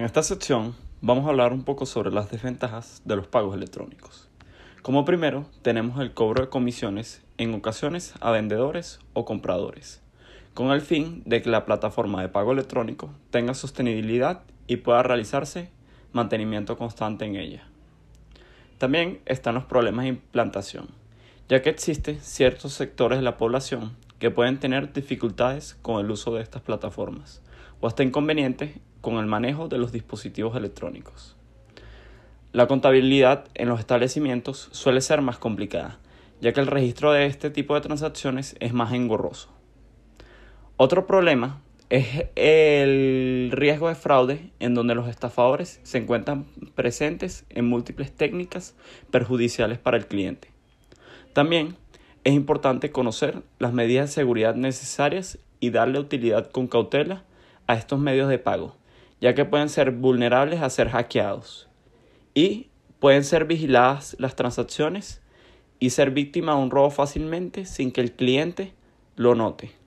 En esta sección vamos a hablar un poco sobre las desventajas de los pagos electrónicos. Como primero, tenemos el cobro de comisiones en ocasiones a vendedores o compradores, con el fin de que la plataforma de pago electrónico tenga sostenibilidad y pueda realizarse mantenimiento constante en ella. También están los problemas de implantación, ya que existen ciertos sectores de la población que pueden tener dificultades con el uso de estas plataformas o hasta inconvenientes con el manejo de los dispositivos electrónicos. La contabilidad en los establecimientos suele ser más complicada, ya que el registro de este tipo de transacciones es más engorroso. Otro problema es el riesgo de fraude en donde los estafadores se encuentran presentes en múltiples técnicas perjudiciales para el cliente. También es importante conocer las medidas de seguridad necesarias y darle utilidad con cautela a estos medios de pago, ya que pueden ser vulnerables a ser hackeados y pueden ser vigiladas las transacciones y ser víctima de un robo fácilmente sin que el cliente lo note.